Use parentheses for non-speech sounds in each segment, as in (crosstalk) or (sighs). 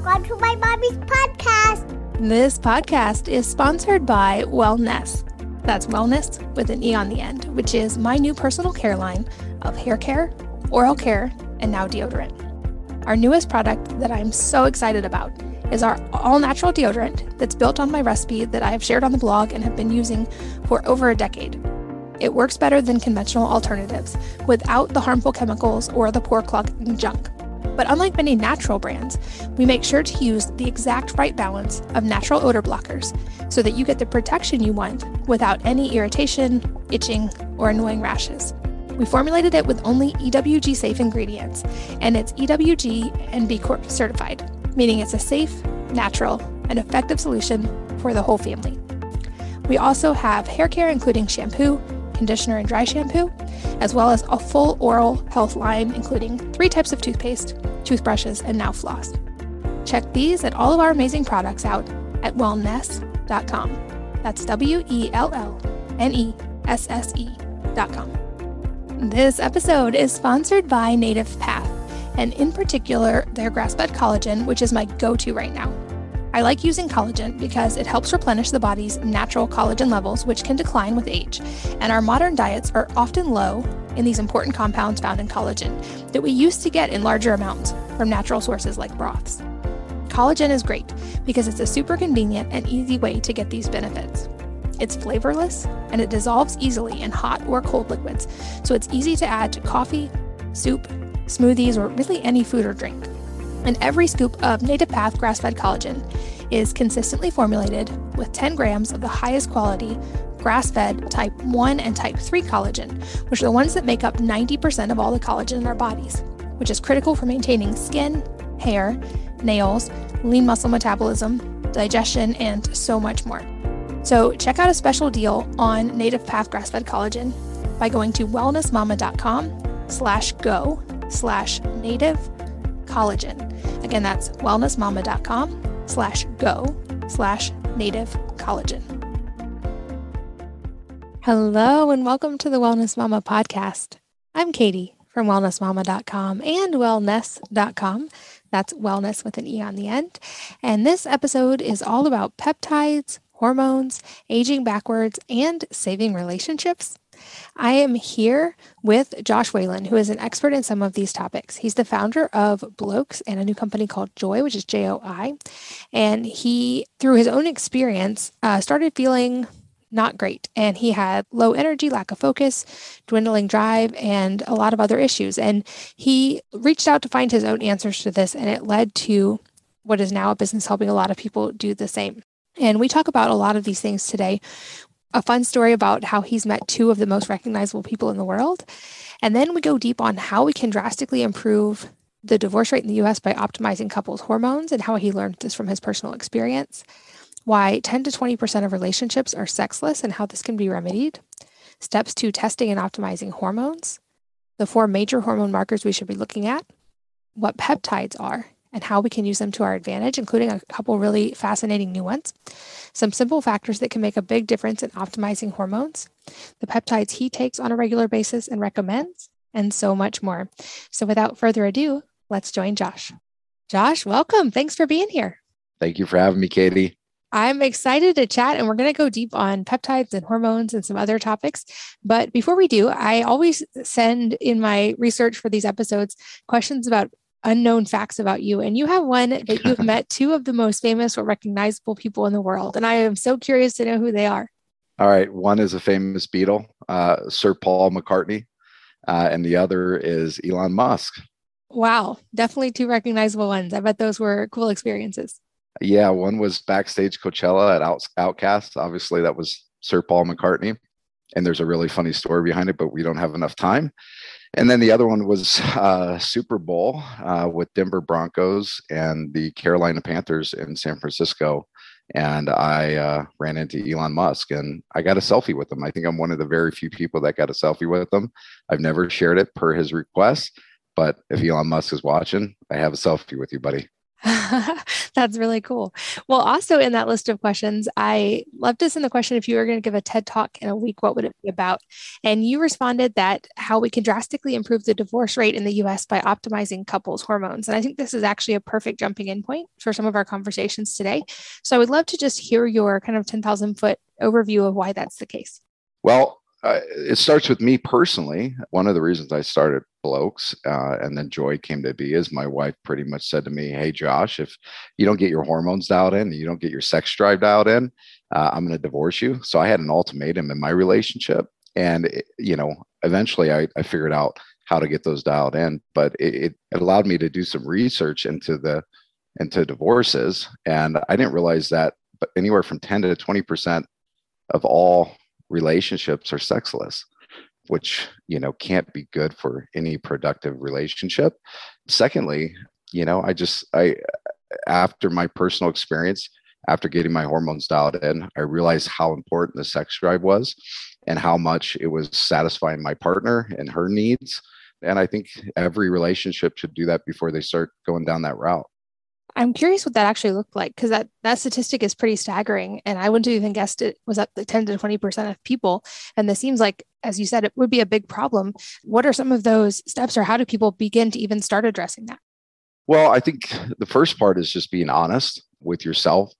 Welcome to my mommy's podcast. This podcast is sponsored by Wellnesse. That's wellness with an E on the end, which is my new personal care line of hair care, oral care, and now deodorant. Our newest product that I'm so excited about is our all natural deodorant that's built on my recipe that I have shared on the blog and have been using for over a decade. It works better than conventional alternatives without the harmful chemicals or the pore clogging junk. But unlike many natural brands, we make sure to use the exact right balance of natural odor blockers so that you get the protection you want without any irritation, itching, or annoying rashes. We formulated it with only EWG safe ingredients, and it's EWG and B Corp certified, meaning it's a safe, natural, and effective solution for the whole family. We also have hair care, including shampoo, conditioner, and dry shampoo, as well as a full oral health line, including three types of toothpaste, toothbrushes, and now floss. Check these and all of our amazing products out at wellnesse.com. That's W E L L N E S S E.com. This episode is sponsored by Native Path, and in particular, their grass fed collagen, which is my go to right now. I like using collagen because it helps replenish the body's natural collagen levels, which can decline with age. And our modern diets are often low in these important compounds found in collagen that we used to get in larger amounts from natural sources like broths. Collagen is great because it's a super convenient and easy way to get these benefits. It's flavorless and it dissolves easily in hot or cold liquids, so it's easy to add to coffee, soup, smoothies, or really any food or drink. And every scoop of Native Path grass fed collagen is consistently formulated with 10 grams of the highest quality grass fed type 1 and type 3 collagen, which are the ones that make up 90% of all the collagen in our bodies, which is critical for maintaining skin, hair, nails, lean muscle metabolism, digestion, and so much more. So check out a special deal on Native Path grass fed collagen by going to wellnessmama.com slash go slash native collagen. Again, that's wellnessmama.com slash go slash native collagen. Hello, and welcome to the Wellness Mama podcast. I'm Katie from wellnessmama.com and wellnesse.com. That's wellness with an E on the end. And this episode is all about peptides, hormones, aging backwards, and saving relationships. I am here with Josh Whalen, who is an expert in some of these topics. He's the founder of Blokes and a new company called Joi, which is J O I. And he, through his own experience, uh, started feeling not great. And he had low energy, lack of focus, dwindling drive, and a lot of other issues. And he reached out to find his own answers to this, and it led to what is now a business helping a lot of people do the same. And we talk about a lot of these things today a fun story about how he's met two of the most recognizable people in the world. And then we go deep on how we can drastically improve the divorce rate in the US by optimizing couples' hormones and how he learned this from his personal experience, why 10 to 20% of relationships are sexless and how this can be remedied, steps to testing and optimizing hormones, the four major hormone markers we should be looking at, what peptides are, and how we can use them to our advantage, including a couple really fascinating new ones. Some simple factors that can make a big difference in optimizing hormones, the peptides he takes on a regular basis and recommends, and so much more. So, without further ado, let's join Josh. Josh, welcome. Thanks for being here. Thank you for having me, Katie. I'm excited to chat and we're going to go deep on peptides and hormones and some other topics. But before we do, I always send in my research for these episodes questions about unknown facts about you. And you have one that you've (laughs) met two of the most famous or recognizable people in the world. And I am so curious to know who they are. All right. One is a famous Beatle, uh, Sir Paul McCartney, uh, and the other is Elon Musk. Wow. Definitely two recognizable ones. I bet those were cool experiences. Yeah. One was backstage Coachella at Out- OutKast. Obviously, that was Sir Paul McCartney. And there's a really funny story behind it, but we don't have enough time. And then the other one was uh, Super Bowl uh, with Denver Broncos and the Carolina Panthers in San Francisco. And I uh, ran into Elon Musk and I got a selfie with him. I think I'm one of the very few people that got a selfie with him. I've never shared it per his request, but if Elon Musk is watching, I have a selfie with you, buddy. (laughs) That's really cool. Well, also in that list of questions, I love to in the question if you were going to give a TED talk in a week, what would it be about? And you responded that how we can drastically improve the divorce rate in the US by optimizing couples' hormones. And I think this is actually a perfect jumping in point for some of our conversations today. So I would love to just hear your kind of 10,000 foot overview of why that's the case. Well, uh, it starts with me personally. One of the reasons I started Blokes uh, and then Joi came to be is my wife pretty much said to me, Hey, Josh, if you don't get your hormones dialed in, you don't get your sex drive dialed in, uh, I'm going to divorce you. So I had an ultimatum in my relationship. And, it, you know, eventually I, I, figured out how to get those dialed in, but it, it allowed me to do some research into the into divorces. And I didn't realize that but anywhere from 10 to 20% of all relationships are sexless which you know can't be good for any productive relationship. Secondly you know i just i after my personal experience after getting my hormones dialed in i realized how important the sex drive was and how much it was satisfying my partner and her needs. And i think every relationship should do that before they start going down that route. I'm curious what that actually looked like because that that statistic is pretty staggering, and I wouldn't even guessed it was up to 10 to 20 percent of people. And this seems like, as you said, it would be a big problem. What are some of those steps, or how do people begin to even start addressing that? Well, I think the first part is just being honest with yourself.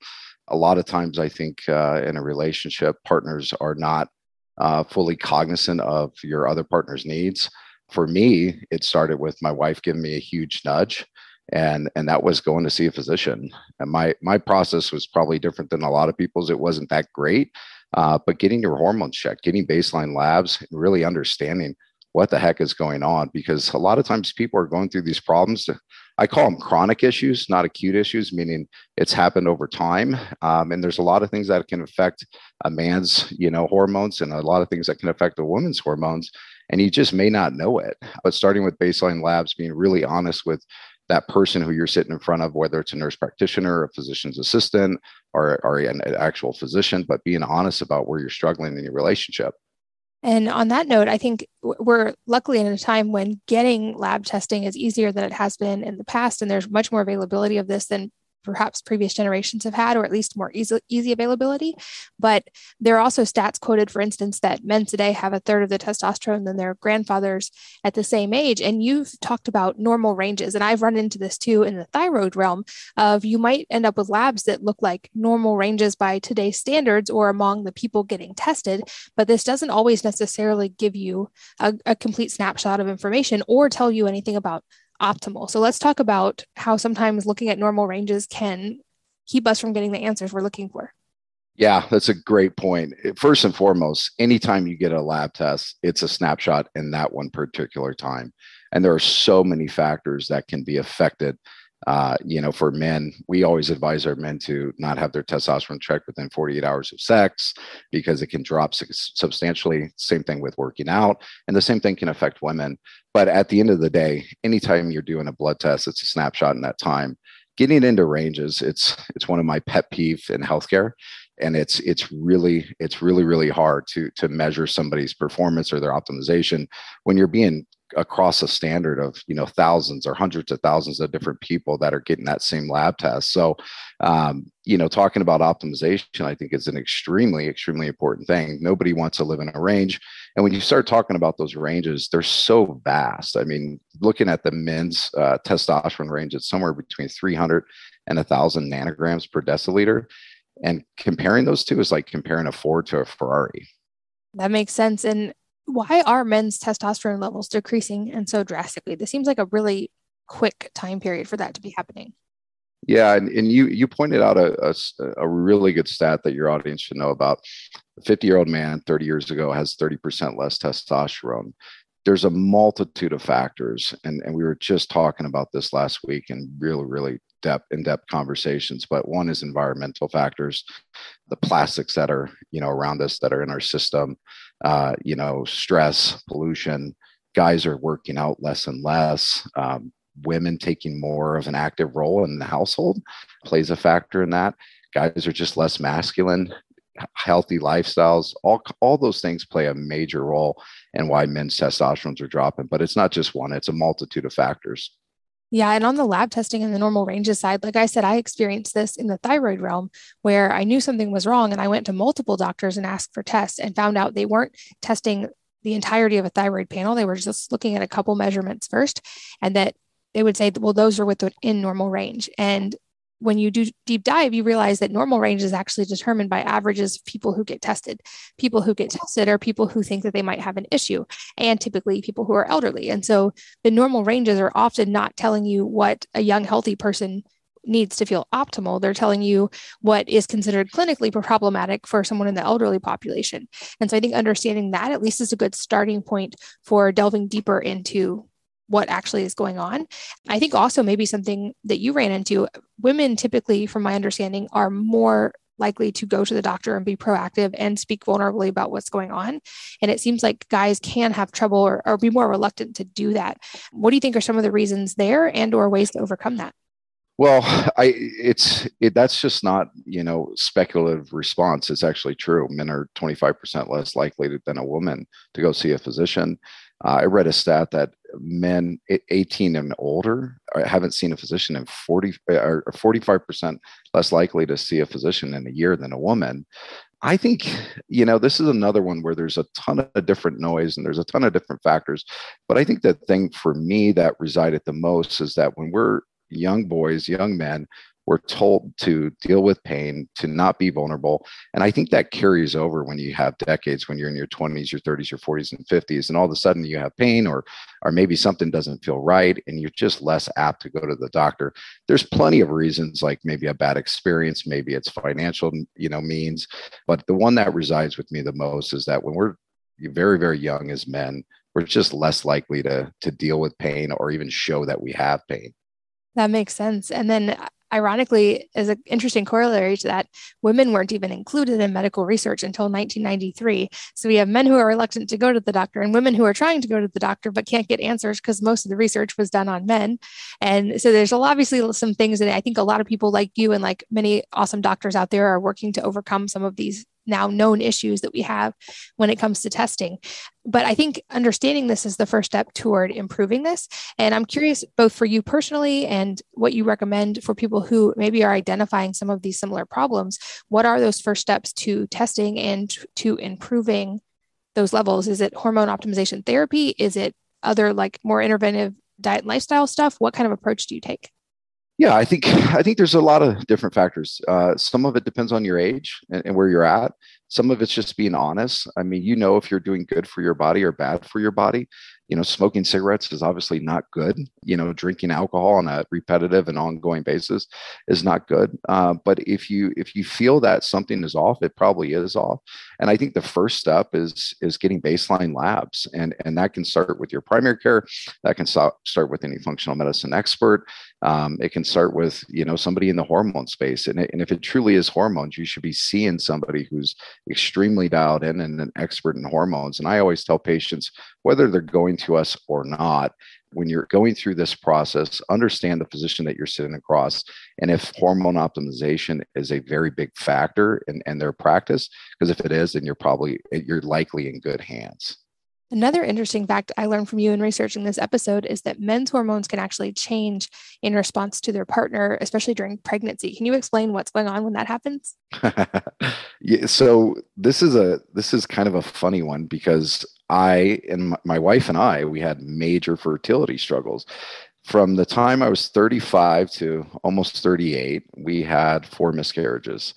A lot of times, I think uh, in a relationship, partners are not uh, fully cognizant of your other partner's needs. For me, it started with my wife giving me a huge nudge and and that was going to see a physician and my my process was probably different than a lot of people's it wasn't that great uh, but getting your hormones checked getting baseline labs really understanding what the heck is going on because a lot of times people are going through these problems. I call them chronic issues not acute issues meaning it's happened over time. Um, and there's a lot of things that can affect a man's you know hormones and a lot of things that can affect a woman's hormones and you just may not know it. But starting with baseline labs being really honest with that person who you're sitting in front of, whether it's a nurse practitioner, a physician's assistant, or, or an actual physician, but being honest about where you're struggling in your relationship. And on that note, I think we're luckily in a time when getting lab testing is easier than it has been in the past. And there's much more availability of this than perhaps previous generations have had, or at least more easy, easy availability. But there are also stats quoted, for instance, that men today have a third of the testosterone than their grandfathers at the same age. And you've talked about normal ranges, and I've run into this too in the thyroid realm of you might end up with labs that look like normal ranges by today's standards or among the people getting tested, but this doesn't always necessarily give you a, a complete snapshot of information or tell you anything about optimal. So let's talk about how sometimes looking at normal ranges can keep us from getting the answers we're looking for. Yeah, that's a great point. First and foremost, anytime you get a lab test, it's a snapshot in that one particular time. And there are so many factors that can be affected uh, you know, for men, we always advise our men to not have their testosterone checked within 48 hours of sex because it can drop substantially. Same thing with working out, and the same thing can affect women. But at the end of the day, anytime you're doing a blood test, it's a snapshot in that time. Getting into ranges, it's it's one of my pet peeve in healthcare, and it's it's really it's really really hard to to measure somebody's performance or their optimization when you're being across a standard of you know thousands or hundreds of thousands of different people that are getting that same lab test. So um, you know talking about optimization i think is an extremely extremely important thing. Nobody wants to live in a range. And when you start talking about those ranges they're so vast. I mean looking at the men's uh, testosterone range it's somewhere between 300 and 1000 nanograms per deciliter. And comparing those two is like comparing a ford to a ferrari. That makes sense. And why are men's testosterone levels decreasing and so drastically? This seems like a really quick time period for that to be happening. Yeah, and, and you you pointed out a, a, a really good stat that your audience should know about. A 50 year old man 30 years ago has 30% less testosterone. There's a multitude of factors, and, and we were just talking about this last week in really, really depth in-depth conversations but one is environmental factors the plastics that are you know around us that are in our system uh, you know stress pollution guys are working out less and less um, women taking more of an active role in the household plays a factor in that. Guys are just less masculine healthy lifestyles all all those things play a major role in why men's testosterone are dropping but it's not just one it's a multitude of factors Yeah. And on the lab testing and the normal ranges side, like I said, I experienced this in the thyroid realm where I knew something was wrong and I went to multiple doctors and asked for tests and found out they weren't testing the entirety of a thyroid panel. They were just looking at a couple measurements first and that they would say, well, those are within normal range. And when you do deep dive, you realize that normal range is actually determined by averages of people who get tested. People who get tested are people who think that they might have an issue, and typically people who are elderly. And so the normal ranges are often not telling you what a young, healthy person needs to feel optimal. They're telling you what is considered clinically problematic for someone in the elderly population. And so I think understanding that at least is a good starting point for delving deeper into what actually is going on. I think also maybe something that you ran into women typically, from my understanding, are more likely to go to the doctor and be proactive and speak vulnerably about what's going on. And it seems like guys can have trouble or, or be more reluctant to do that. What do you think are some of the reasons there and or ways to overcome that? Well, I it's it, that's just not you know speculative response. It's actually true. Men are 25% less likely than a woman to go see a physician. Uh, I read a stat that men 18 and older haven't seen a physician in 40 uh, or 45% less likely to see a physician in a year than a woman. I think, you know, this is another one where there's a ton of different noise and there's a ton of different factors. But I think the thing for me that resided the most is that when we're young boys, young men, we're told to deal with pain, to not be vulnerable. And I think that carries over when you have decades, when you're in your 20s, your 30s, your 40s, and 50s, and all of a sudden you have pain or or maybe something doesn't feel right and you're just less apt to go to the doctor. There's plenty of reasons, like maybe a bad experience, maybe it's financial, you know, means. But the one that resides with me the most is that when we're very, very young as men, we're just less likely to to deal with pain or even show that we have pain. That makes sense. And then ironically, as an interesting corollary to that, women weren't even included in medical research until 1993. So we have men who are reluctant to go to the doctor and women who are trying to go to the doctor but can't get answers because most of the research was done on men. And so there's obviously some things that I think a lot of people like you and like many awesome doctors out there are working to overcome some of these now known issues that we have when it comes to testing. But I think understanding this is the first step toward improving this. And I'm curious, both for you personally and what you recommend for people who maybe are identifying some of these similar problems. What are those first steps to testing and to improving those levels? Is it hormone optimization therapy? Is it other like more interventive diet and lifestyle stuff? What kind of approach do you take? Yeah, I think I think there's a lot of different factors. Uh, some of it depends on your age and, and, where you're at. Some of it's just being honest. I mean, you know if you're doing good for your body or bad for your body you know smoking cigarettes is obviously not good. You know drinking alcohol on a repetitive and ongoing basis is not good. Uh, but if you if you feel that something is off it probably is off. And i think the first step is is getting baseline labs. And and that can start with your primary care. That can start with any functional medicine expert. Um, it can start with you know somebody in the hormone space. And, it, and if it truly is hormones you should be seeing somebody who's extremely dialed in and an expert in hormones. And i always tell patients whether they're going to us or not when you're going through this process understand the physician that you're sitting across and if hormone optimization is a very big factor in, in their practice because if it is then you're probably you're likely in good hands Another interesting fact I learned from you in researching this episode is that men's hormones can actually change in response to their partner, especially during pregnancy. Can you explain what's going on when that happens? (laughs) yeah, so this is a this is kind of a funny one because I and my wife and I we had major fertility struggles. From the time I was 35 to almost 38, we had four miscarriages.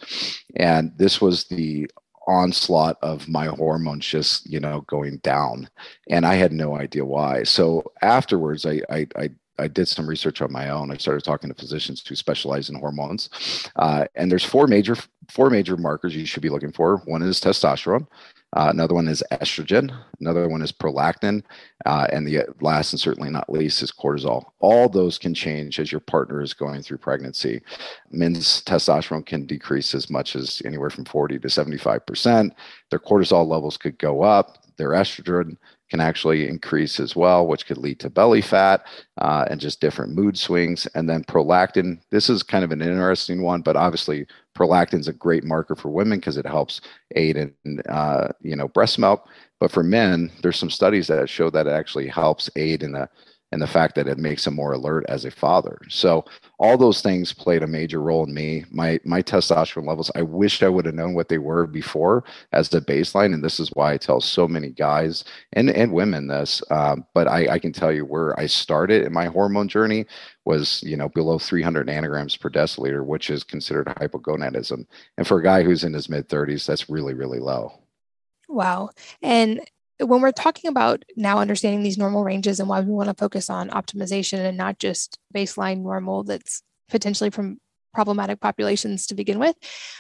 And this was the onslaught of my hormones just you know going down and i had no idea why so afterwards i i, I I did some research on my own. I started talking to physicians who specialize in hormones, uh, and there's four major four major markers you should be looking for. One is testosterone, uh, another one is estrogen. Another one is prolactin. Uh, and the last and certainly not least is cortisol. All those can change as your partner is going through pregnancy. Men's testosterone can decrease as much as anywhere from 40 to 75%. Their cortisol levels could go up. Their estrogen can actually increase as well, which could lead to belly fat uh, and just different mood swings. And then prolactin, this is kind of an interesting one, but obviously prolactin is a great marker for women because it helps aid in, uh, you know, breast milk. But for men, there's some studies that show that it actually helps aid in the and the fact that it makes them more alert as a father. So all those things played a major role in me. My my testosterone levels, I wish I would have known what they were before as the baseline. And this is why I tell so many guys and, and women this. Um, but I, I can tell you where I started in my hormone journey was, you know, below 300 nanograms per deciliter, which is considered hypogonadism. And for a guy who's in his mid 30s, that's really, really low. Wow. And when we're talking about now understanding these normal ranges and why we want to focus on optimization and not just baseline normal that's potentially from problematic populations to begin with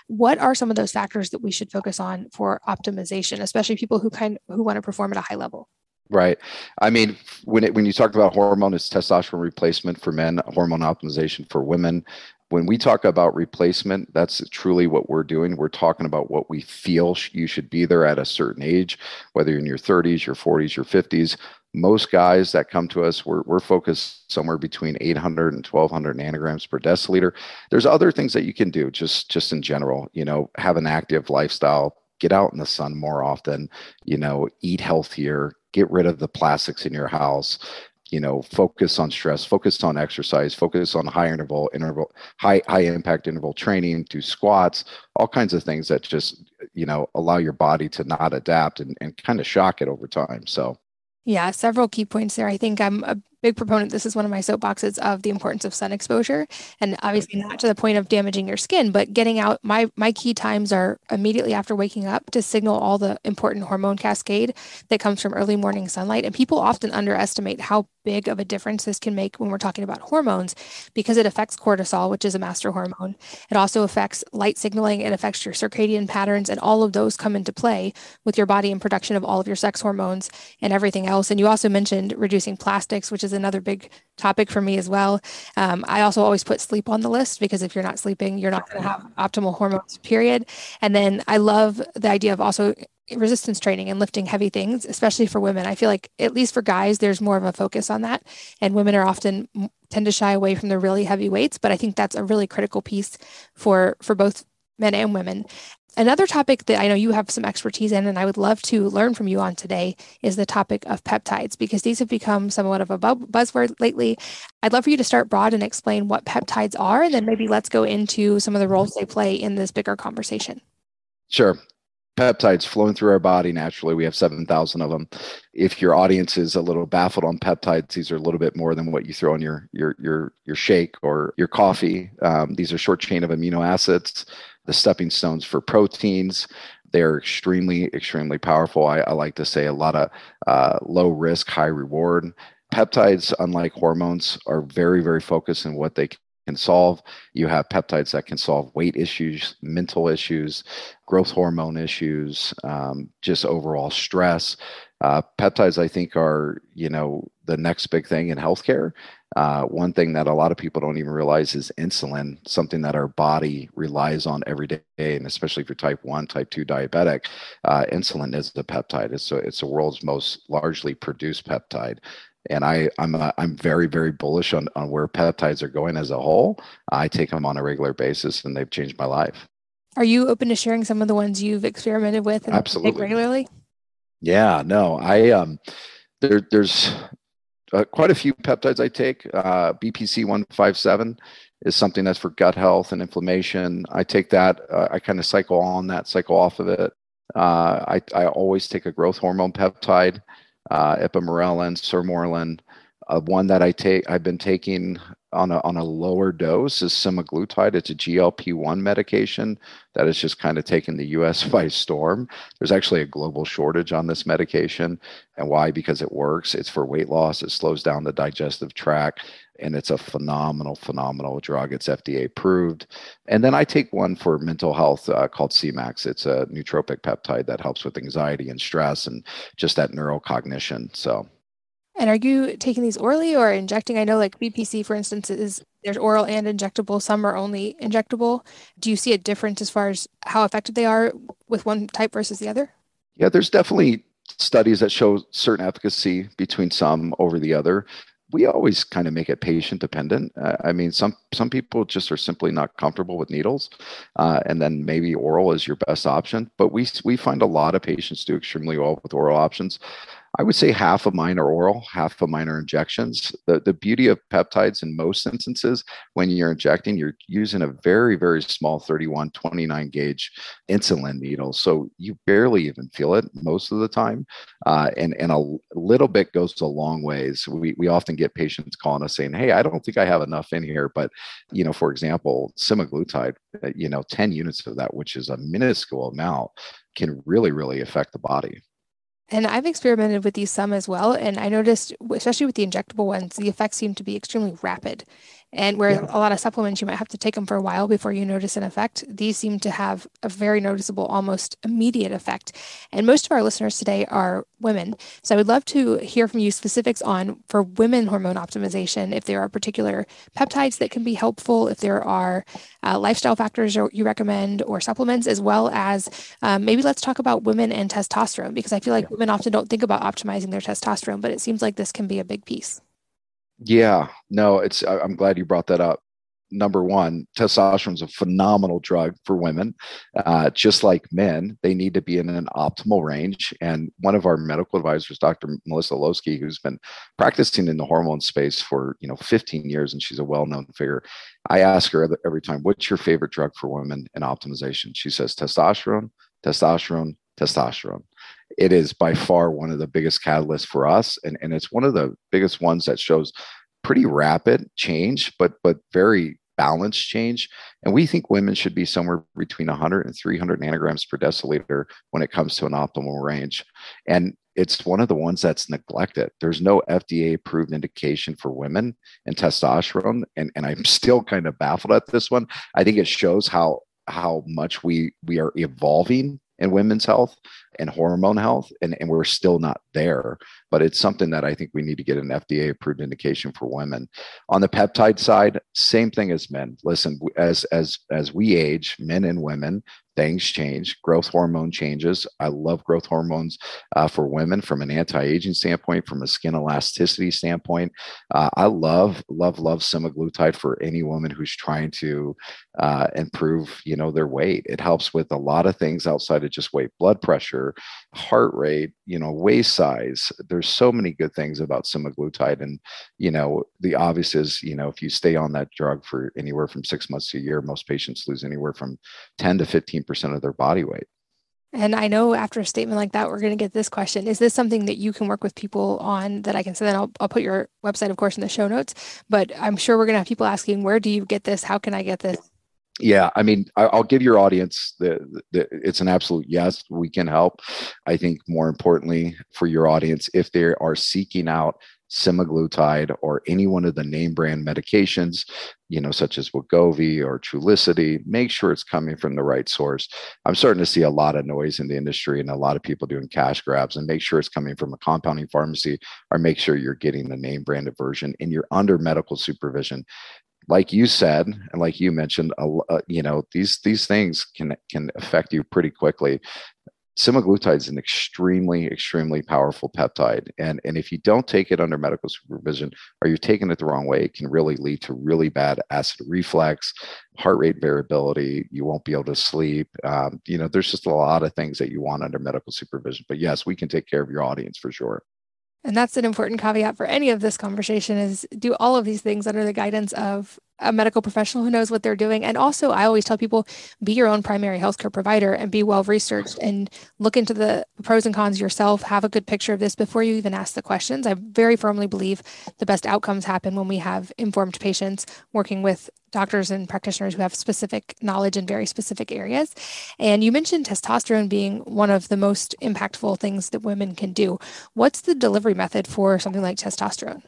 what are some of those factors that we should focus on for optimization especially people who kind who want to perform at a high level Right. I mean, when it, when you talk about hormone, it's testosterone replacement for men, hormone optimization for women when we talk about replacement, that's truly what we're doing. We're talking about what we feel you should be there at a certain age, whether you're in your 30s, your 40s, your 50s. Most guys that come to us, we're, we're focused somewhere between 800 and 1200 nanograms per deciliter. There's other things that you can do just just in general. You know, have an active lifestyle, get out in the sun more often. You know, eat healthier, get rid of the plastics in your house you know focus on stress focus on exercise focus on high interval interval high high impact interval training do squats all kinds of things that just you know allow your body to not adapt and, and kind of shock it over time so. Yeah several key points there. I think i'm a big proponent this is one of my soapboxes of the importance of sun exposure. And obviously not to the point of damaging your skin but getting out my my key times are immediately after waking up to signal all the important hormone cascade that comes from early morning sunlight. And people often underestimate how big of a difference this can make when we're talking about hormones because it affects cortisol which is a master hormone. It also affects light signaling it affects your circadian patterns and all of those come into play with your body and production of all of your sex hormones and everything else. And you also mentioned reducing plastics which is is another big topic for me as well. Um, I also always put sleep on the list because if you're not sleeping, you're not going to have optimal hormones, period. And then I love the idea of also resistance training and lifting heavy things, especially for women. I feel like, at least for guys, there's more of a focus on that. And women are often tend to shy away from the really heavy weights, but I think that's a really critical piece for for both men and women. Another topic that I know you have some expertise in, and I would love to learn from you on today, is the topic of peptides, because these have become somewhat of a buzzword lately. I'd love for you to start broad and explain what peptides are, and then maybe let's go into some of the roles they play in this bigger conversation. Sure. Peptides flowing through our body naturally. We have 7,000 of them. If your audience is a little baffled on peptides, these are a little bit more than what you throw in your your your your shake or your coffee. Um, these are short chain of amino acids the stepping stones for proteins. They're extremely, extremely powerful. I, I like to say a lot of uh, low risk, high reward. Peptides, unlike hormones, are very, very focused in what they can solve. You have peptides that can solve weight issues, mental issues, growth hormone issues, um, just overall stress. Uh, peptides, I think, are you know the next big thing in healthcare. Uh, one thing that a lot of people don't even realize is insulin, something that our body relies on every day, and especially if you're type one, type two diabetic, uh, insulin is a peptide. It's a, it's the world's most largely produced peptide. And I, I'm a, I'm very very bullish on on where peptides are going as a whole. I take them on a regular basis, and they've changed my life. Are you open to sharing some of the ones you've experimented with and Absolutely. regularly? Yeah, no, I um, there there's uh, quite a few peptides I take. Uh, BPC 157 is something that's for gut health and inflammation. I take that. Uh, I kind of cycle on that, cycle off of it. Uh, I, I always take a growth hormone peptide, uh, ipamorelin, sermorelin. Uh, one that I take, I've been taking on a on a lower dose is semaglutide. It's a GLP-1 medication that has just kind of taken the U.S. (laughs) by storm. There's actually a global shortage on this medication, and why? Because it works. It's for weight loss. It slows down the digestive tract, and it's a phenomenal, phenomenal drug. It's FDA approved. And then I take one for mental health uh, called Semax. It's a nootropic peptide that helps with anxiety and stress and just that neurocognition. So and are you taking these orally or injecting? I know like BPC, for instance, is there's oral and injectable. Some are only injectable. Do you see a difference as far as how effective they are with one type versus the other? Yeah, there's definitely studies that show certain efficacy between some over the other. We always kind of make it patient dependent. Uh, I mean, some some people just are simply not comfortable with needles, uh, and then maybe oral is your best option. But we we find a lot of patients do extremely well with oral options. I would say half of mine are oral, half of mine are injections. The, the beauty of peptides in most instances, when you're injecting, you're using a very, very small 31, 29 gauge insulin needle. So you barely even feel it most of the time. Uh, and, and a little bit goes a long ways. We, we often get patients calling us saying, Hey, I don't think I have enough in here. But, you know, for example, semaglutide, uh, you know, 10 units of that, which is a minuscule amount, can really, really affect the body. And I've experimented with these some as well. And I noticed, especially with the injectable ones, the effects seem to be extremely rapid. And where yeah. a lot of supplements, you might have to take them for a while before you notice an effect. These seem to have a very noticeable, almost immediate effect. And most of our listeners today are women. So I would love to hear from you specifics on for women hormone optimization, if there are particular peptides that can be helpful, if there are uh, lifestyle factors you recommend or supplements, as well as um, maybe let's talk about women and testosterone, because I feel like yeah. women often don't think about optimizing their testosterone, but it seems like this can be a big piece. Yeah, no, it's. I'm glad you brought that up. Number one, testosterone is a phenomenal drug for women. Uh, just like men, they need to be in an optimal range. And one of our medical advisors, Dr. Melissa Losky, who's been practicing in the hormone space for you know 15 years, and she's a well-known figure. I ask her every time, "What's your favorite drug for women in optimization?" She says, "Testosterone, testosterone, testosterone." it is by far one of the biggest catalysts for us and, and it's one of the biggest ones that shows pretty rapid change but but very balanced change. And we think women should be somewhere between 100 and 300 nanograms per deciliter when it comes to an optimal range. And it's one of the ones that's neglected. There's no fda approved indication for women and testosterone and, and i'm (laughs) still kind of baffled at this one. I think it shows how how much we we are evolving in women's health and hormone health and, and we're still not there. But it's something that i think we need to get an fda approved indication for women. On the peptide side same thing as men. Listen as as as we age men and women things change growth hormone changes. I love growth hormones uh, for women from an anti-aging standpoint from a skin elasticity standpoint. Uh, i love love love semaglutide for any woman who's trying to uh, improve you know their weight. It helps with a lot of things outside of just weight blood pressure heart rate you know waist size. There's so many good things about semaglutide and you know the obvious is you know if you stay on that drug for anywhere from six months to a year most patients lose anywhere from 10 to 15 15% of their body weight. And I know after a statement like that, we're going to get this question. Is this something that you can work with people on that I can say? Then I'll, I'll put your website, of course, in the show notes. But I'm sure we're going to have people asking, where do you get this? How can I get this? Yeah, I mean, I'll give your audience the, the it's an absolute yes. We can help. I think more importantly for your audience, if they are seeking out semaglutide or any one of the name brand medications, you know, such as Wegovy or Trulicity, make sure it's coming from the right source. I'm starting to see a lot of noise in the industry and a lot of people doing cash grabs and make sure it's coming from a compounding pharmacy or make sure you're getting the name branded version and you're under medical supervision like you said and like you mentioned uh, you know these these things can can affect you pretty quickly semaglutide is an extremely extremely powerful peptide. And and if you don't take it under medical supervision or you're taking it the wrong way it can really lead to really bad acid reflux heart rate variability you won't be able to sleep. Um, you know there's just a lot of things that you want under medical supervision. But yes we can take care of your audience for sure. And that's an important caveat for any of this conversation is do all of these things under the guidance of a medical professional who knows what they're doing. And also, I always tell people be your own primary healthcare provider and be well researched and look into the pros and cons yourself. Have a good picture of this before you even ask the questions. I very firmly believe the best outcomes happen when we have informed patients working with doctors and practitioners who have specific knowledge in very specific areas. And you mentioned testosterone being one of the most impactful things that women can do. What's the delivery method for something like testosterone?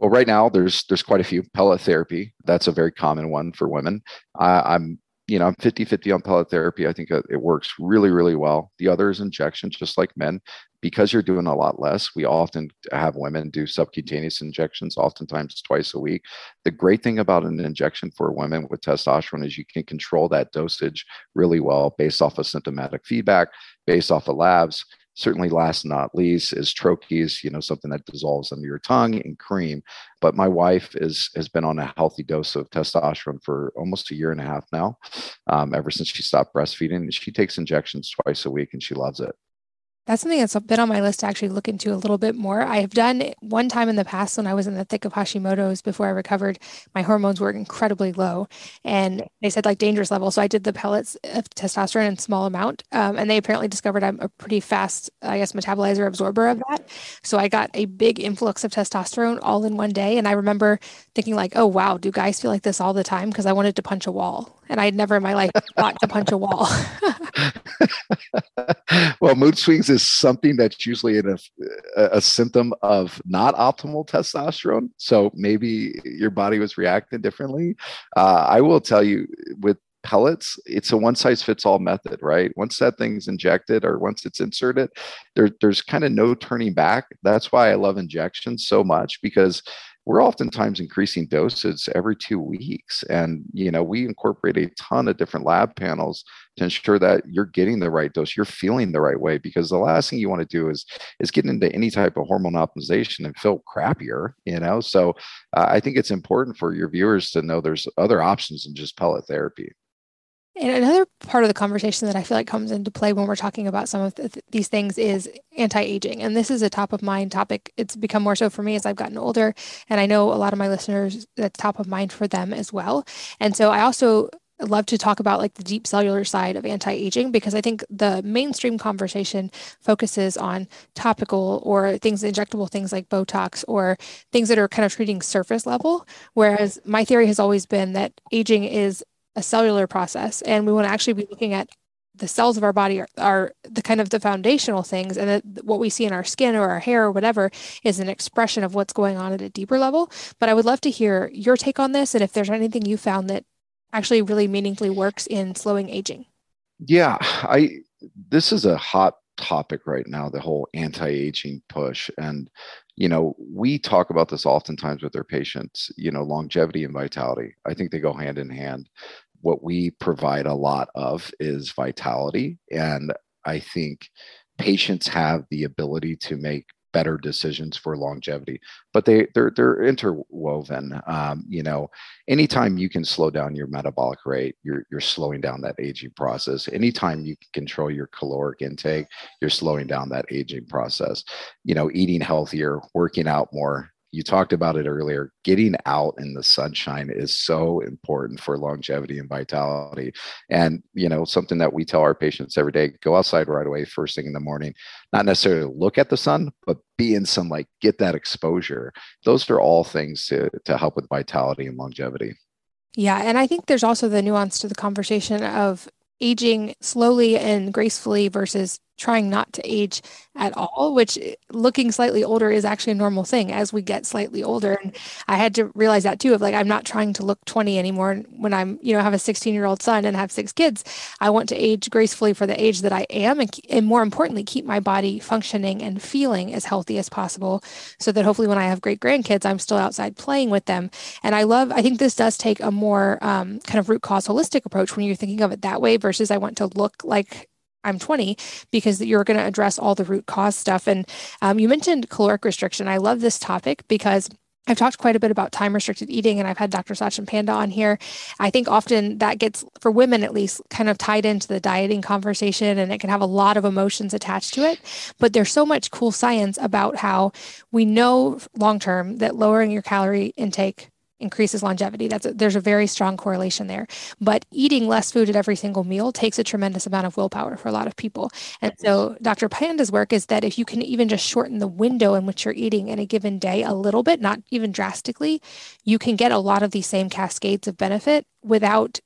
Well, right now there's there's quite a few pellet therapy. That's a very common one for women. I, I'm you know, I'm 50 50 on pellet therapy. I think it works really, really well. The other is injection, just like men. Because you're doing a lot less, we often have women do subcutaneous injections, oftentimes twice a week. The great thing about an injection for women with testosterone is you can control that dosage really well based off of symptomatic feedback, based off of labs certainly last not least is troches you know something that dissolves under your tongue and cream. But my wife is has been on a healthy dose of testosterone for almost a year and a half now um, ever since she stopped breastfeeding. She takes injections twice a week and she loves it that's something that's been on my list to actually look into a little bit more. I have done one time in the past when I was in the thick of Hashimoto's before I recovered, my hormones were incredibly low and they said like dangerous level. So I did the pellets of testosterone in small amount. Um, and they apparently discovered I'm a pretty fast, I guess, metabolizer absorber of that. So I got a big influx of testosterone all in one day. And I remember thinking like, oh, wow, do guys feel like this all the time? Because I wanted to punch a wall and I'd never in my life thought to punch a wall. (laughs) well, mood swings is something that's usually a, a symptom of not optimal testosterone. So maybe your body was reacting differently. Uh, I will tell you with pellets it's a one size fits all method right once that thing's injected or once it's inserted there, there's kind of no turning back that's why i love injections so much because we're oftentimes increasing doses every two weeks and you know we incorporate a ton of different lab panels to ensure that you're getting the right dose you're feeling the right way because the last thing you want to do is is get into any type of hormone optimization and feel crappier you know? So uh, i think it's important for your viewers to know there's other options than just pellet therapy and another part of the conversation that I feel like comes into play when we're talking about some of th- these things is anti aging. And this is a top of mind topic. It's become more so for me as I've gotten older. And I know a lot of my listeners, that's top of mind for them as well. And so I also love to talk about like the deep cellular side of anti-aging because I think the mainstream conversation focuses on topical or things injectable things like Botox or things that are kind of treating surface level. Whereas my theory has always been that aging is a cellular process and we want to actually be looking at the cells of our body are, are the kind of the foundational things and that what we see in our skin or our hair or whatever is an expression of what's going on at a deeper level. But i would love to hear your take on this and if there's anything you found that actually really meaningfully works in slowing aging. Yeah i this is a hot topic right now the whole anti-aging push. And you know we talk about this oftentimes with our patients you know longevity and vitality. I think they go hand in hand. What we provide a lot of is vitality. And i think patients have the ability to make better decisions for longevity. But they they're they're interwoven um, you know anytime you can slow down your metabolic rate you're you're slowing down that aging process. Anytime you can control your caloric intake you're slowing down that aging process. You know eating healthier working out more you talked about it earlier getting out in the sunshine is so important for longevity and vitality. And you know something that we tell our patients every day go outside right away first thing in the morning. Not necessarily look at the sun but be in sunlight get that exposure. Those are all things to to help with vitality and longevity. Yeah and i think there's also the nuance to the conversation of aging slowly and gracefully versus trying not to age at all, which eh, looking slightly older is actually a normal thing as we get slightly older. And I had to realize that too of like, I'm not trying to look 20 anymore when I'm, you know, have a 16 year old son and have six kids. I want to age gracefully for the age that I am. And, and more importantly, keep my body functioning and feeling as healthy as possible so that hopefully when I have great grandkids, I'm still outside playing with them. And I love, I think this does take a more um, kind of root cause holistic approach when you're thinking of it that way versus I want to look like I'm 20 because you're going to address all the root cause stuff. And um, you mentioned caloric restriction. I love this topic because I've talked quite a bit about time restricted eating, and I've had Dr. Sachin Panda on here. I think often that gets, for women at least, kind of tied into the dieting conversation, and it can have a lot of emotions attached to it. But there's so much cool science about how we know long term that lowering your calorie intake increases longevity. That's a, there's a very strong correlation there. But eating less food at every single meal takes a tremendous amount of willpower for a lot of people. And so Dr. Panda's work is that if you can even just shorten the window in which you're eating in a given day a little bit, not even drastically, you can get a lot of these same cascades of benefit without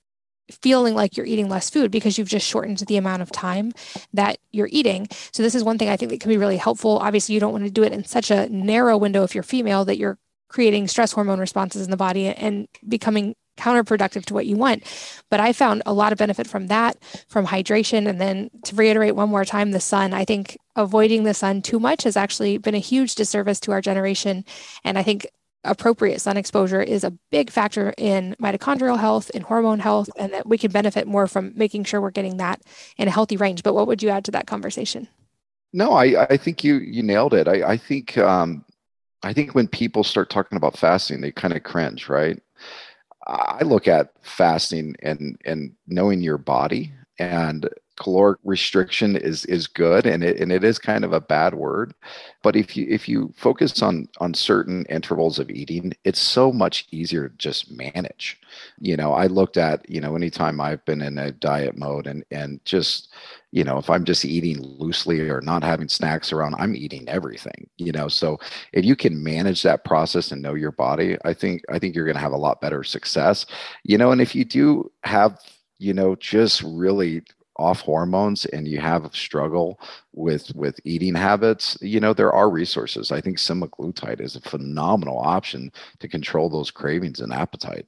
feeling like you're eating less food because you've just shortened the amount of time that you're eating. So this is one thing I think that can be really helpful. Obviously, you don't want to do it in such a narrow window if you're female that you're creating stress hormone responses in the body and becoming counterproductive to what you want. But I found a lot of benefit from that, from hydration. And then to reiterate one more time, the sun. I think avoiding the sun too much has actually been a huge disservice to our generation. And I think appropriate sun exposure is a big factor in mitochondrial health, in hormone health, and that we can benefit more from making sure we're getting that in a healthy range. But what would you add to that conversation? No, I, I think you you nailed it. I, I think um, I think when people start talking about fasting, they kind of cringe, right? I look at fasting and and knowing your body and caloric restriction is is good and it and it is kind of a bad word but if you if you focus on on certain intervals of eating it's so much easier to just manage you know i looked at you know anytime i've been in a diet mode and and just you know if i'm just eating loosely or not having snacks around i'm eating everything you know? So if you can manage that process and know your body i think i think you're going to have a lot better success you know? And if you do have you know just really off hormones and you have a struggle with with eating habits you know there are resources. I think semaglutide is a phenomenal option to control those cravings and appetite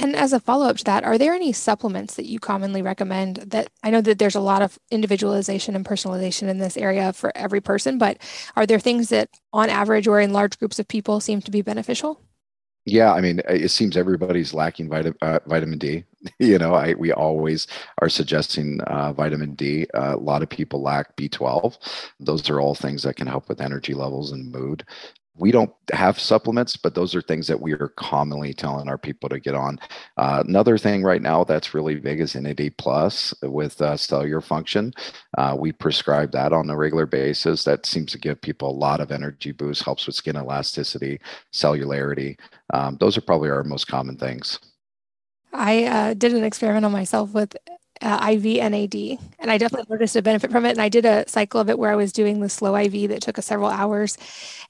and as a follow up to that, are there any supplements that you commonly recommend that I know that there's a lot of individualization and personalization in this area for every person, but are there things that on average or in large groups of people seem to be beneficial? Yeah, I mean, it seems everybody's lacking vitamin uh, vitamin D. (laughs) you know, I we always are suggesting uh, vitamin D. Uh, a lot of people lack B12. Those are all things that can help with energy levels and mood we don't have supplements, but those are things that we are commonly telling our people to get on. Uh, another thing right now that's really big is NAD plus with uh, cellular function. Uh, we prescribe that on a regular basis. That seems to give people a lot of energy boost, helps with skin elasticity, cellularity. Um, those are probably our most common things. I uh, did an experiment on myself with uh, IV NAD, and I definitely noticed a benefit from it. And I did a cycle of it where I was doing the slow IV that took us several hours,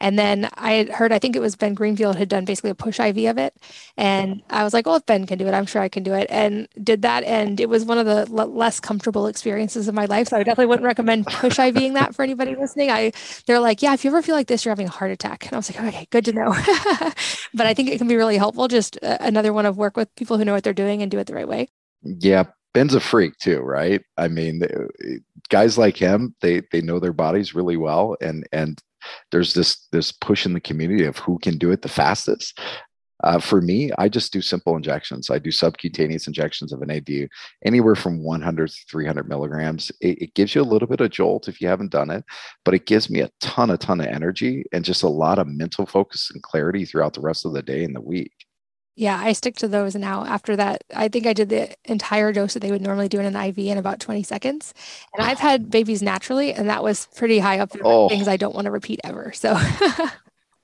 and then I had heard I think it was Ben Greenfield had done basically a push IV of it, and I was like, "Well, if Ben can do it, I'm sure I can do it," and did that, and it was one of the l- less comfortable experiences of my life. So I definitely wouldn't recommend push IVing that for anybody listening. I they're like, "Yeah, if you ever feel like this, you're having a heart attack," and I was like, "Okay, good to know." (laughs) but I think it can be really helpful. Just uh, another one of work with people who know what they're doing and do it the right way. Yeah, Ben's a freak too, right? I mean, guys like him, they they know their bodies really well, and and there's this this push in the community of who can do it the fastest. Uh, for me, I just do simple injections. I do subcutaneous injections of an NAD, anywhere from 100 to 300 milligrams. It, it, gives you a little bit of jolt if you haven't done it, but it gives me a ton, a ton of energy and just a lot of mental focus and clarity throughout the rest of the day and the week. Yeah, I stick to those now. After that, I think I did the entire dose that they would normally do in an IV in about 20 seconds. And I've had (sighs) babies naturally, and that was pretty high up. Oh. Things I don't want to repeat ever. So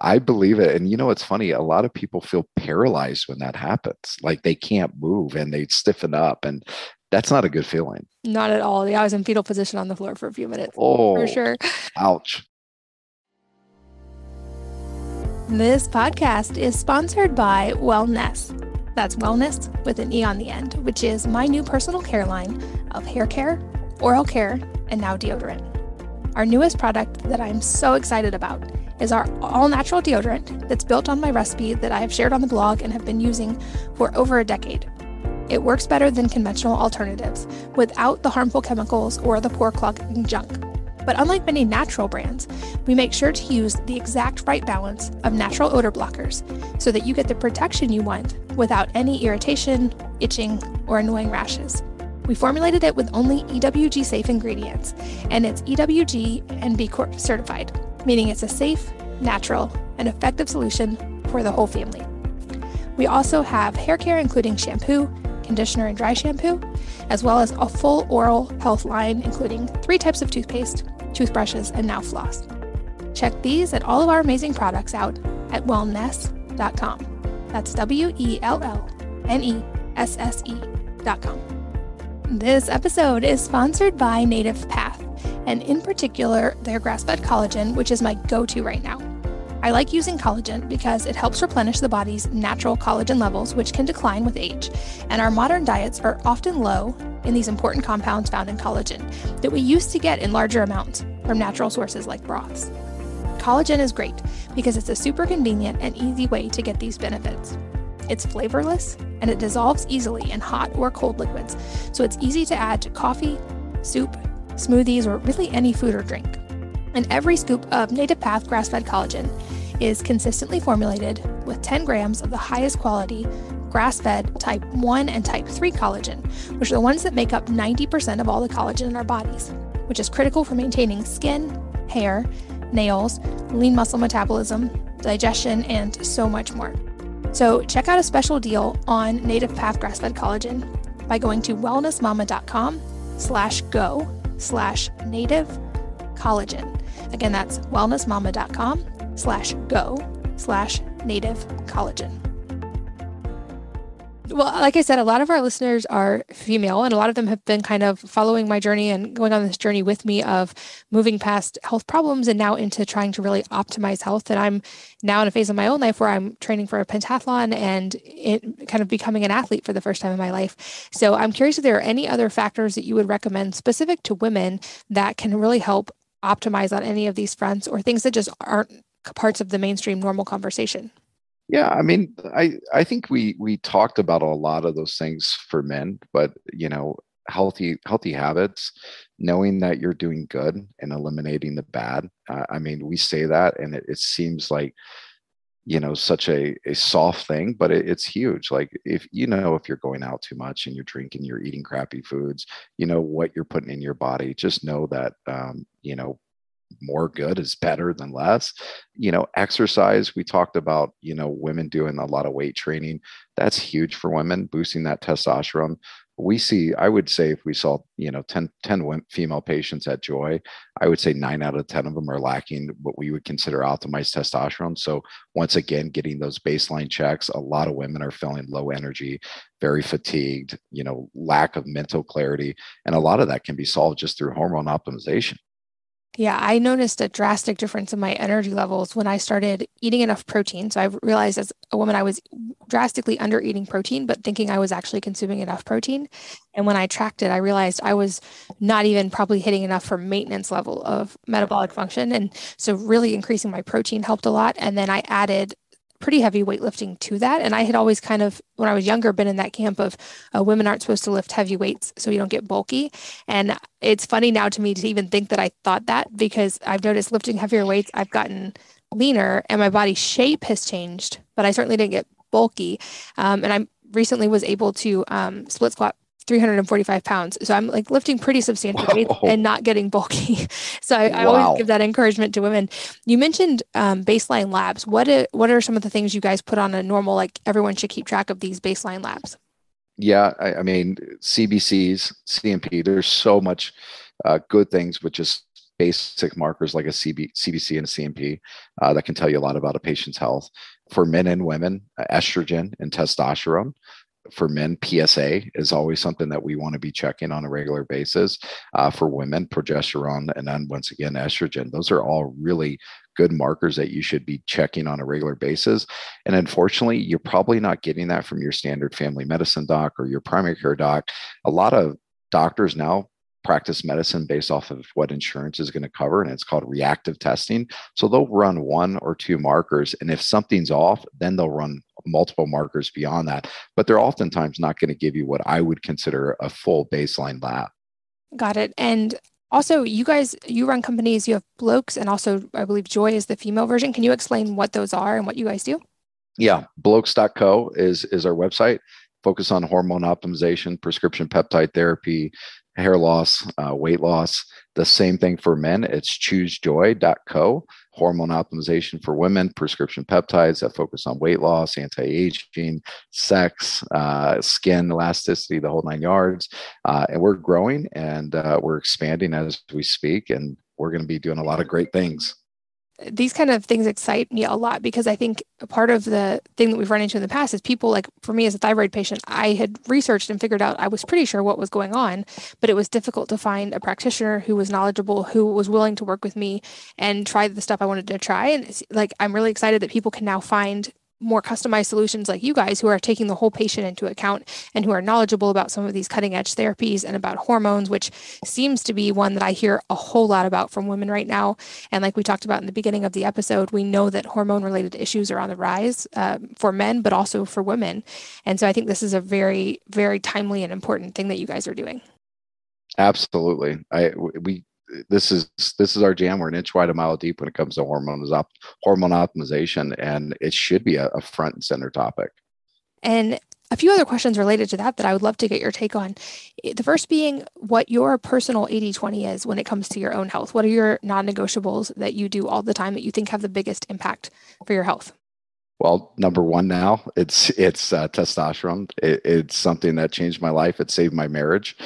I believe it. And you know, it's funny. A lot of people feel paralyzed when that happens. Like they can't move and they stiffen up. And that's not a good feeling. Not at all. Yeah, I was in fetal position on the floor for a few minutes. Oh, for sure. Ouch. This podcast is sponsored by Wellnesse. That's wellness with an E on the end, which is my new personal care line of hair care, oral care, and now deodorant. Our newest product that I'm so excited about is our all natural deodorant that's built on my recipe that I have shared on the blog and have been using for over a decade. It works better than conventional alternatives without the harmful chemicals or the pore clogging junk. But unlike many natural brands, we make sure to use the exact right balance of natural odor blockers so that you get the protection you want without any irritation, itching, or annoying rashes. We formulated it with only EWG safe ingredients, and it's EWG and B Corp certified, meaning it's a safe, natural, and effective solution for the whole family. We also have hair care, including shampoo, conditioner, and dry shampoo, as well as a full oral health line, including three types of toothpaste, toothbrushes, and now floss. Check these and all of our amazing products out at wellnesse.com. That's W E L L N E S S E.com. This episode is sponsored by Native Path, and in particular, their grass fed collagen, which is my go to right now. I like using collagen because it helps replenish the body's natural collagen levels, which can decline with age, and our modern diets are often low in these important compounds found in collagen that we used to get in larger amounts from natural sources like broths. Collagen is great because it's a super convenient and easy way to get these benefits. It's flavorless and it dissolves easily in hot or cold liquids, so it's easy to add to coffee, soup, smoothies, or really any food or drink. And every scoop of Native Path grass fed collagen is consistently formulated with 10 grams of the highest quality grass fed type 1 and type 3 collagen, which are the ones that make up 90% of all the collagen in our bodies, which is critical for maintaining skin, hair, nails, lean muscle metabolism, digestion, and so much more. So, check out a special deal on Native Path grass fed collagen by going to wellnessmama.com slash go slash native collagen. Again, that's wellnessmama.com slash go slash native collagen. Well, like I said, a lot of our listeners are female, and a lot of them have been kind of following my journey and going on this journey with me of moving past health problems and now into trying to really optimize health. And I'm now in a phase of my own life where I'm training for a pentathlon and it, kind of becoming an athlete for the first time in my life. So I'm curious if there are any other factors that you would recommend specific to women that can really help optimize on any of these fronts or things that just aren't parts of the mainstream normal conversation. Yeah, I mean, I I think we we talked about a lot of those things for men, but you know, healthy healthy habits, knowing that you're doing good and eliminating the bad. Uh, I mean, we say that, and it, it seems like you know such a, a soft thing but it, it's huge like if you know if you're going out too much and you're drinking you're eating crappy foods you know what you're putting in your body just know that um, you know more good is better than less. You know exercise we talked about you know women doing a lot of weight training. That's huge for women boosting that testosterone. We see i would say if we saw you know 10 10 female patients at Joi i would say 9 out of 10 of them are lacking what we would consider optimized testosterone. So once again getting those baseline checks a lot of women are feeling low energy very fatigued you know lack of mental clarity and a lot of that can be solved just through hormone optimization yeah, I noticed a drastic difference in my energy levels when I started eating enough protein. So I realized as a woman, I was drastically under eating protein, but thinking I was actually consuming enough protein. And when I tracked it, I realized I was not even probably hitting enough for maintenance level of metabolic function. And so really increasing my protein helped a lot. And then I added pretty heavy weightlifting to that. And I had always kind of, when I was younger, been in that camp of uh, women aren't supposed to lift heavy weights so you don't get bulky. And it's funny now to me to even think that I thought that because I've noticed lifting heavier weights, I've gotten leaner and my body shape has changed, but I certainly didn't get bulky. Um, and I recently was able to um, split squat 345 pounds. So I'm like lifting pretty substantial weights and not getting bulky. (laughs) so I, I always give that encouragement to women. You mentioned um, baseline labs. What are, what are some of the things you guys put on a normal, like everyone should keep track of these baseline labs? Yeah, I, I mean, CBCs, CMP, there's so much uh, good things with just basic markers like a CB, CBC and a CMP uh, that can tell you a lot about a patient's health. For men and women, estrogen and testosterone for men, PSA is always something that we want to be checking on a regular basis. Uh, for women, progesterone, and then once again, estrogen. Those are all really good markers that you should be checking on a regular basis. And unfortunately, you're probably not getting that from your standard family medicine doc or your primary care doc. A lot of doctors now practice medicine based off of what insurance is going to cover and it's called reactive testing so they'll run one or two markers and if something's off then they'll run multiple markers beyond that, but they're oftentimes not going to give you what I would consider a full baseline lab. Got it. And also, you guys, you run companies, you have Blokes, and also I believe Joi is the female version. Can you explain what those are and what you guys do? Yeah, blokes.co is is our website. Focus on hormone optimization, prescription peptide therapy, hair loss, uh, weight loss. The same thing for men. It's choosejoy.co, hormone optimization for women, prescription peptides that focus on weight loss, anti aging, sex, uh, skin elasticity, the whole nine yards. Uh, and we're growing and uh, we're expanding as we speak. And we're going to be doing a lot of great things these kind of things excite me a lot because I think a part of the thing that we've run into in the past is people like for me as a thyroid patient, I had researched and figured out I was pretty sure what was going on, but it was difficult to find a practitioner who was knowledgeable, who was willing to work with me and try the stuff I wanted to try. And like I'm really excited that people can now find more customized solutions like you guys who are taking the whole patient into account and who are knowledgeable about some of these cutting edge therapies and about hormones which seems to be one that i hear a whole lot about from women right now. And like we talked about in the beginning of the episode we know that hormone related issues are on the rise uh, for men but also for women. And so i think this is a very very timely and important thing that you guys are doing. Absolutely. I we this is this is our jam. We're an inch wide, a mile deep when it comes to hormones op, hormone optimization, and it should be a, a front and center topic. And a few other questions related to that that I would love to get your take on. The first being what your personal 80 20 is when it comes to your own health. What are your non negotiables that you do all the time that you think have the biggest impact for your health? Well, number one now it's it's uh, testosterone. It, it's something that changed my life. It saved my marriage.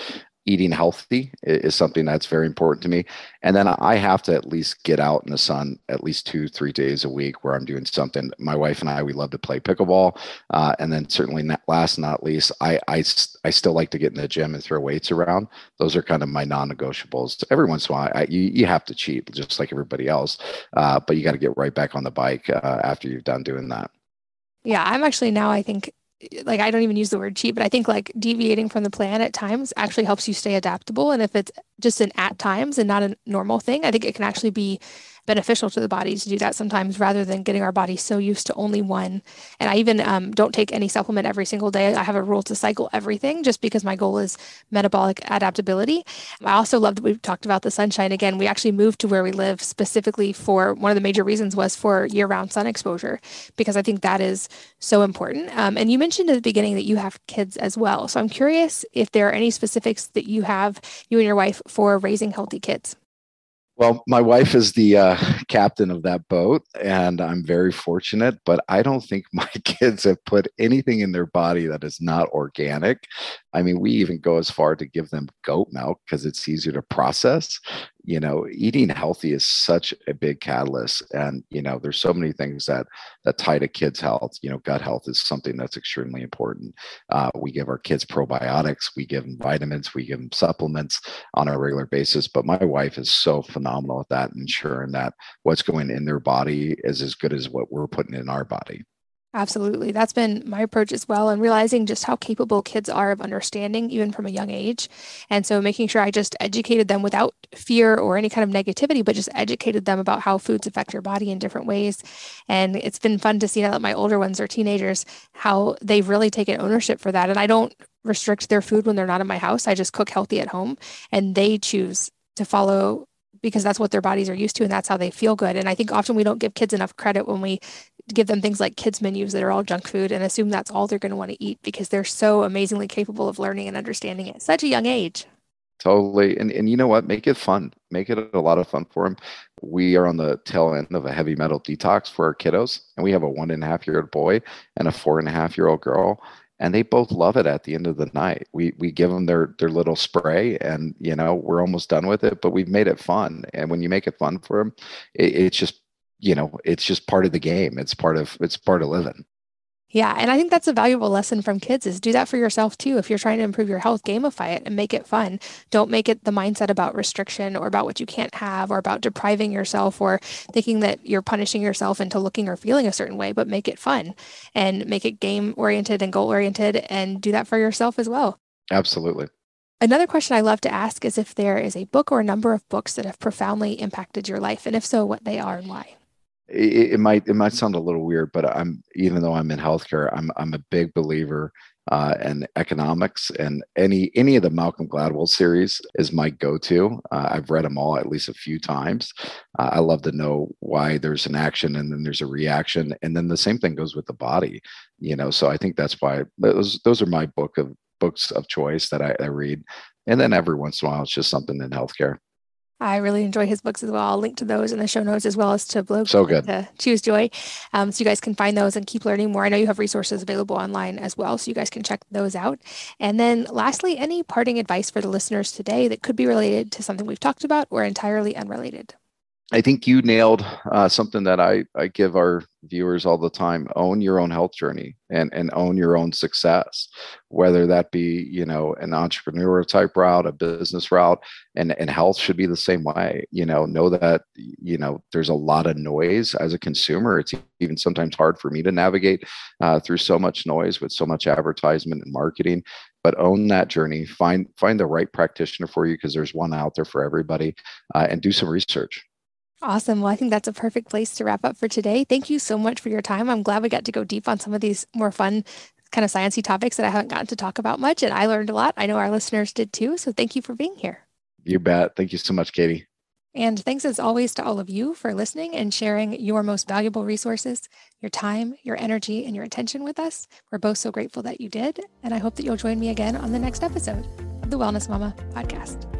Eating healthy is something that's very important to me. And then I have to at least get out in the sun at least two, three days a week where I'm doing something. My wife and I, we love to play pickleball. Uh, and then certainly not last, not least, I, I, I still like to get in the gym and throw weights around. Those are kind of my non-negotiables. Every once in a while, I, you, you have to cheat just like everybody else. Uh, but you got to get right back on the bike uh, after you've done doing that. Yeah, I'm actually now, I think like I don't even use the word cheat, but I think like deviating from the plan at times actually helps you stay adaptable. And if it's just an at times and not a normal thing, I think it can actually be beneficial to the body to do that sometimes rather than getting our body so used to only one. And I even um, don't take any supplement every single day. I have a rule to cycle everything just because my goal is metabolic adaptability. I also love that we've talked about the sunshine again. We actually moved to where we live specifically for one of the major reasons was for year round sun exposure because I think that is so important. Um, and you mentioned at the beginning that you have kids as well. So I'm curious if there are any specifics that you have, you and your wife, for raising healthy kids. Well, my wife is the uh, captain of that boat, and I'm very fortunate. But I don't think (laughs) my kids have put anything in their body that is not organic. I mean, we even go as far to give them goat milk because it's easier to process you know eating healthy is such a big catalyst and you know there's so many things that that tie to kids health. You know gut health is something that's extremely important. Uh, we give our kids probiotics we give them vitamins we give them supplements on a regular basis but my wife is so phenomenal at that ensuring that what's going in their body is as good as what we're putting in our body Absolutely. That's been my approach as well, and realizing just how capable kids are of understanding, even from a young age. And so making sure I just educated them without fear or any kind of negativity, but just educated them about how foods affect your body in different ways. And it's been fun to see now that my older ones are teenagers, how they've really taken ownership for that. And I don't restrict their food when they're not in my house, I just cook healthy at home, and they choose to follow because that's what their bodies are used to and that's how they feel good. And I think often we don't give kids enough credit when we give them things like kids menus that are all junk food and assume that's all they're going to want to eat because they're so amazingly capable of learning and understanding at such a young age. Totally. And and you know what? Make it fun. Make it a lot of fun for them. We are on the tail end of a heavy metal detox for our kiddos, and we have a one and a half year old boy and a four and a half year old girl and they both love it at the end of the night. We we give them their their little spray, and you know we're almost done with it, but we've made it fun. And when you make it fun for them, it, it's just you know it's just part of the game. It's part of it's part of living. Yeah, and I think that's a valuable lesson from kids is do that for yourself too. If you're trying to improve your health, gamify it and make it fun. Don't make it the mindset about restriction or about what you can't have or about depriving yourself or thinking that you're punishing yourself into looking or feeling a certain way, but make it fun and make it game oriented and goal oriented and do that for yourself as well. Absolutely. Another question I love to ask is if there is a book or a number of books that have profoundly impacted your life, and if so, what they are and why it, it, might it might sound a little weird, but I'm even though I'm in healthcare, I'm I'm a big believer uh, in economics, and any any of the Malcolm Gladwell series is my go-to. Uh, I've read them all at least a few times. Uh, I love to know why there's an action and then there's a reaction, and then the same thing goes with the body. You know, so I think that's why those those are my book of books of choice that I, I read, and then every once in a while it's just something in healthcare. I really enjoy his books as well. I'll link to those in the show notes as well as to blog. So good. To Choose Joy. Um, so you guys can find those and keep learning more. I know you have resources available online as well, so you guys can check those out. And then lastly, any parting advice for the listeners today that could be related to something we've talked about or entirely unrelated? I think you nailed uh, something that I, I give our viewers all the time own your own health journey and, and own your own success, whether that be, you know, an entrepreneur type route, a business route, and, and health should be the same way. You know, know that, you know, there's a lot of noise as a consumer. It's even sometimes hard for me to navigate uh, through so much noise with so much advertisement and marketing but own that journey find find the right practitioner for you because there's one out there for everybody uh, and do some research Awesome. Well, I think that's a perfect place to wrap up for today. Thank you so much for your time. I'm glad we got to go deep on some of these more fun kind of sciencey topics that I haven't gotten to talk about much, and I learned a lot. I know our listeners did too. So thank you for being here. You bet. Thank you so much, Katie. And thanks as always to all of you for listening and sharing your most valuable resources, your time, your energy, and your attention with us. We're both so grateful that you did. And I hope that you'll join me again on the next episode of the Wellness Mama podcast.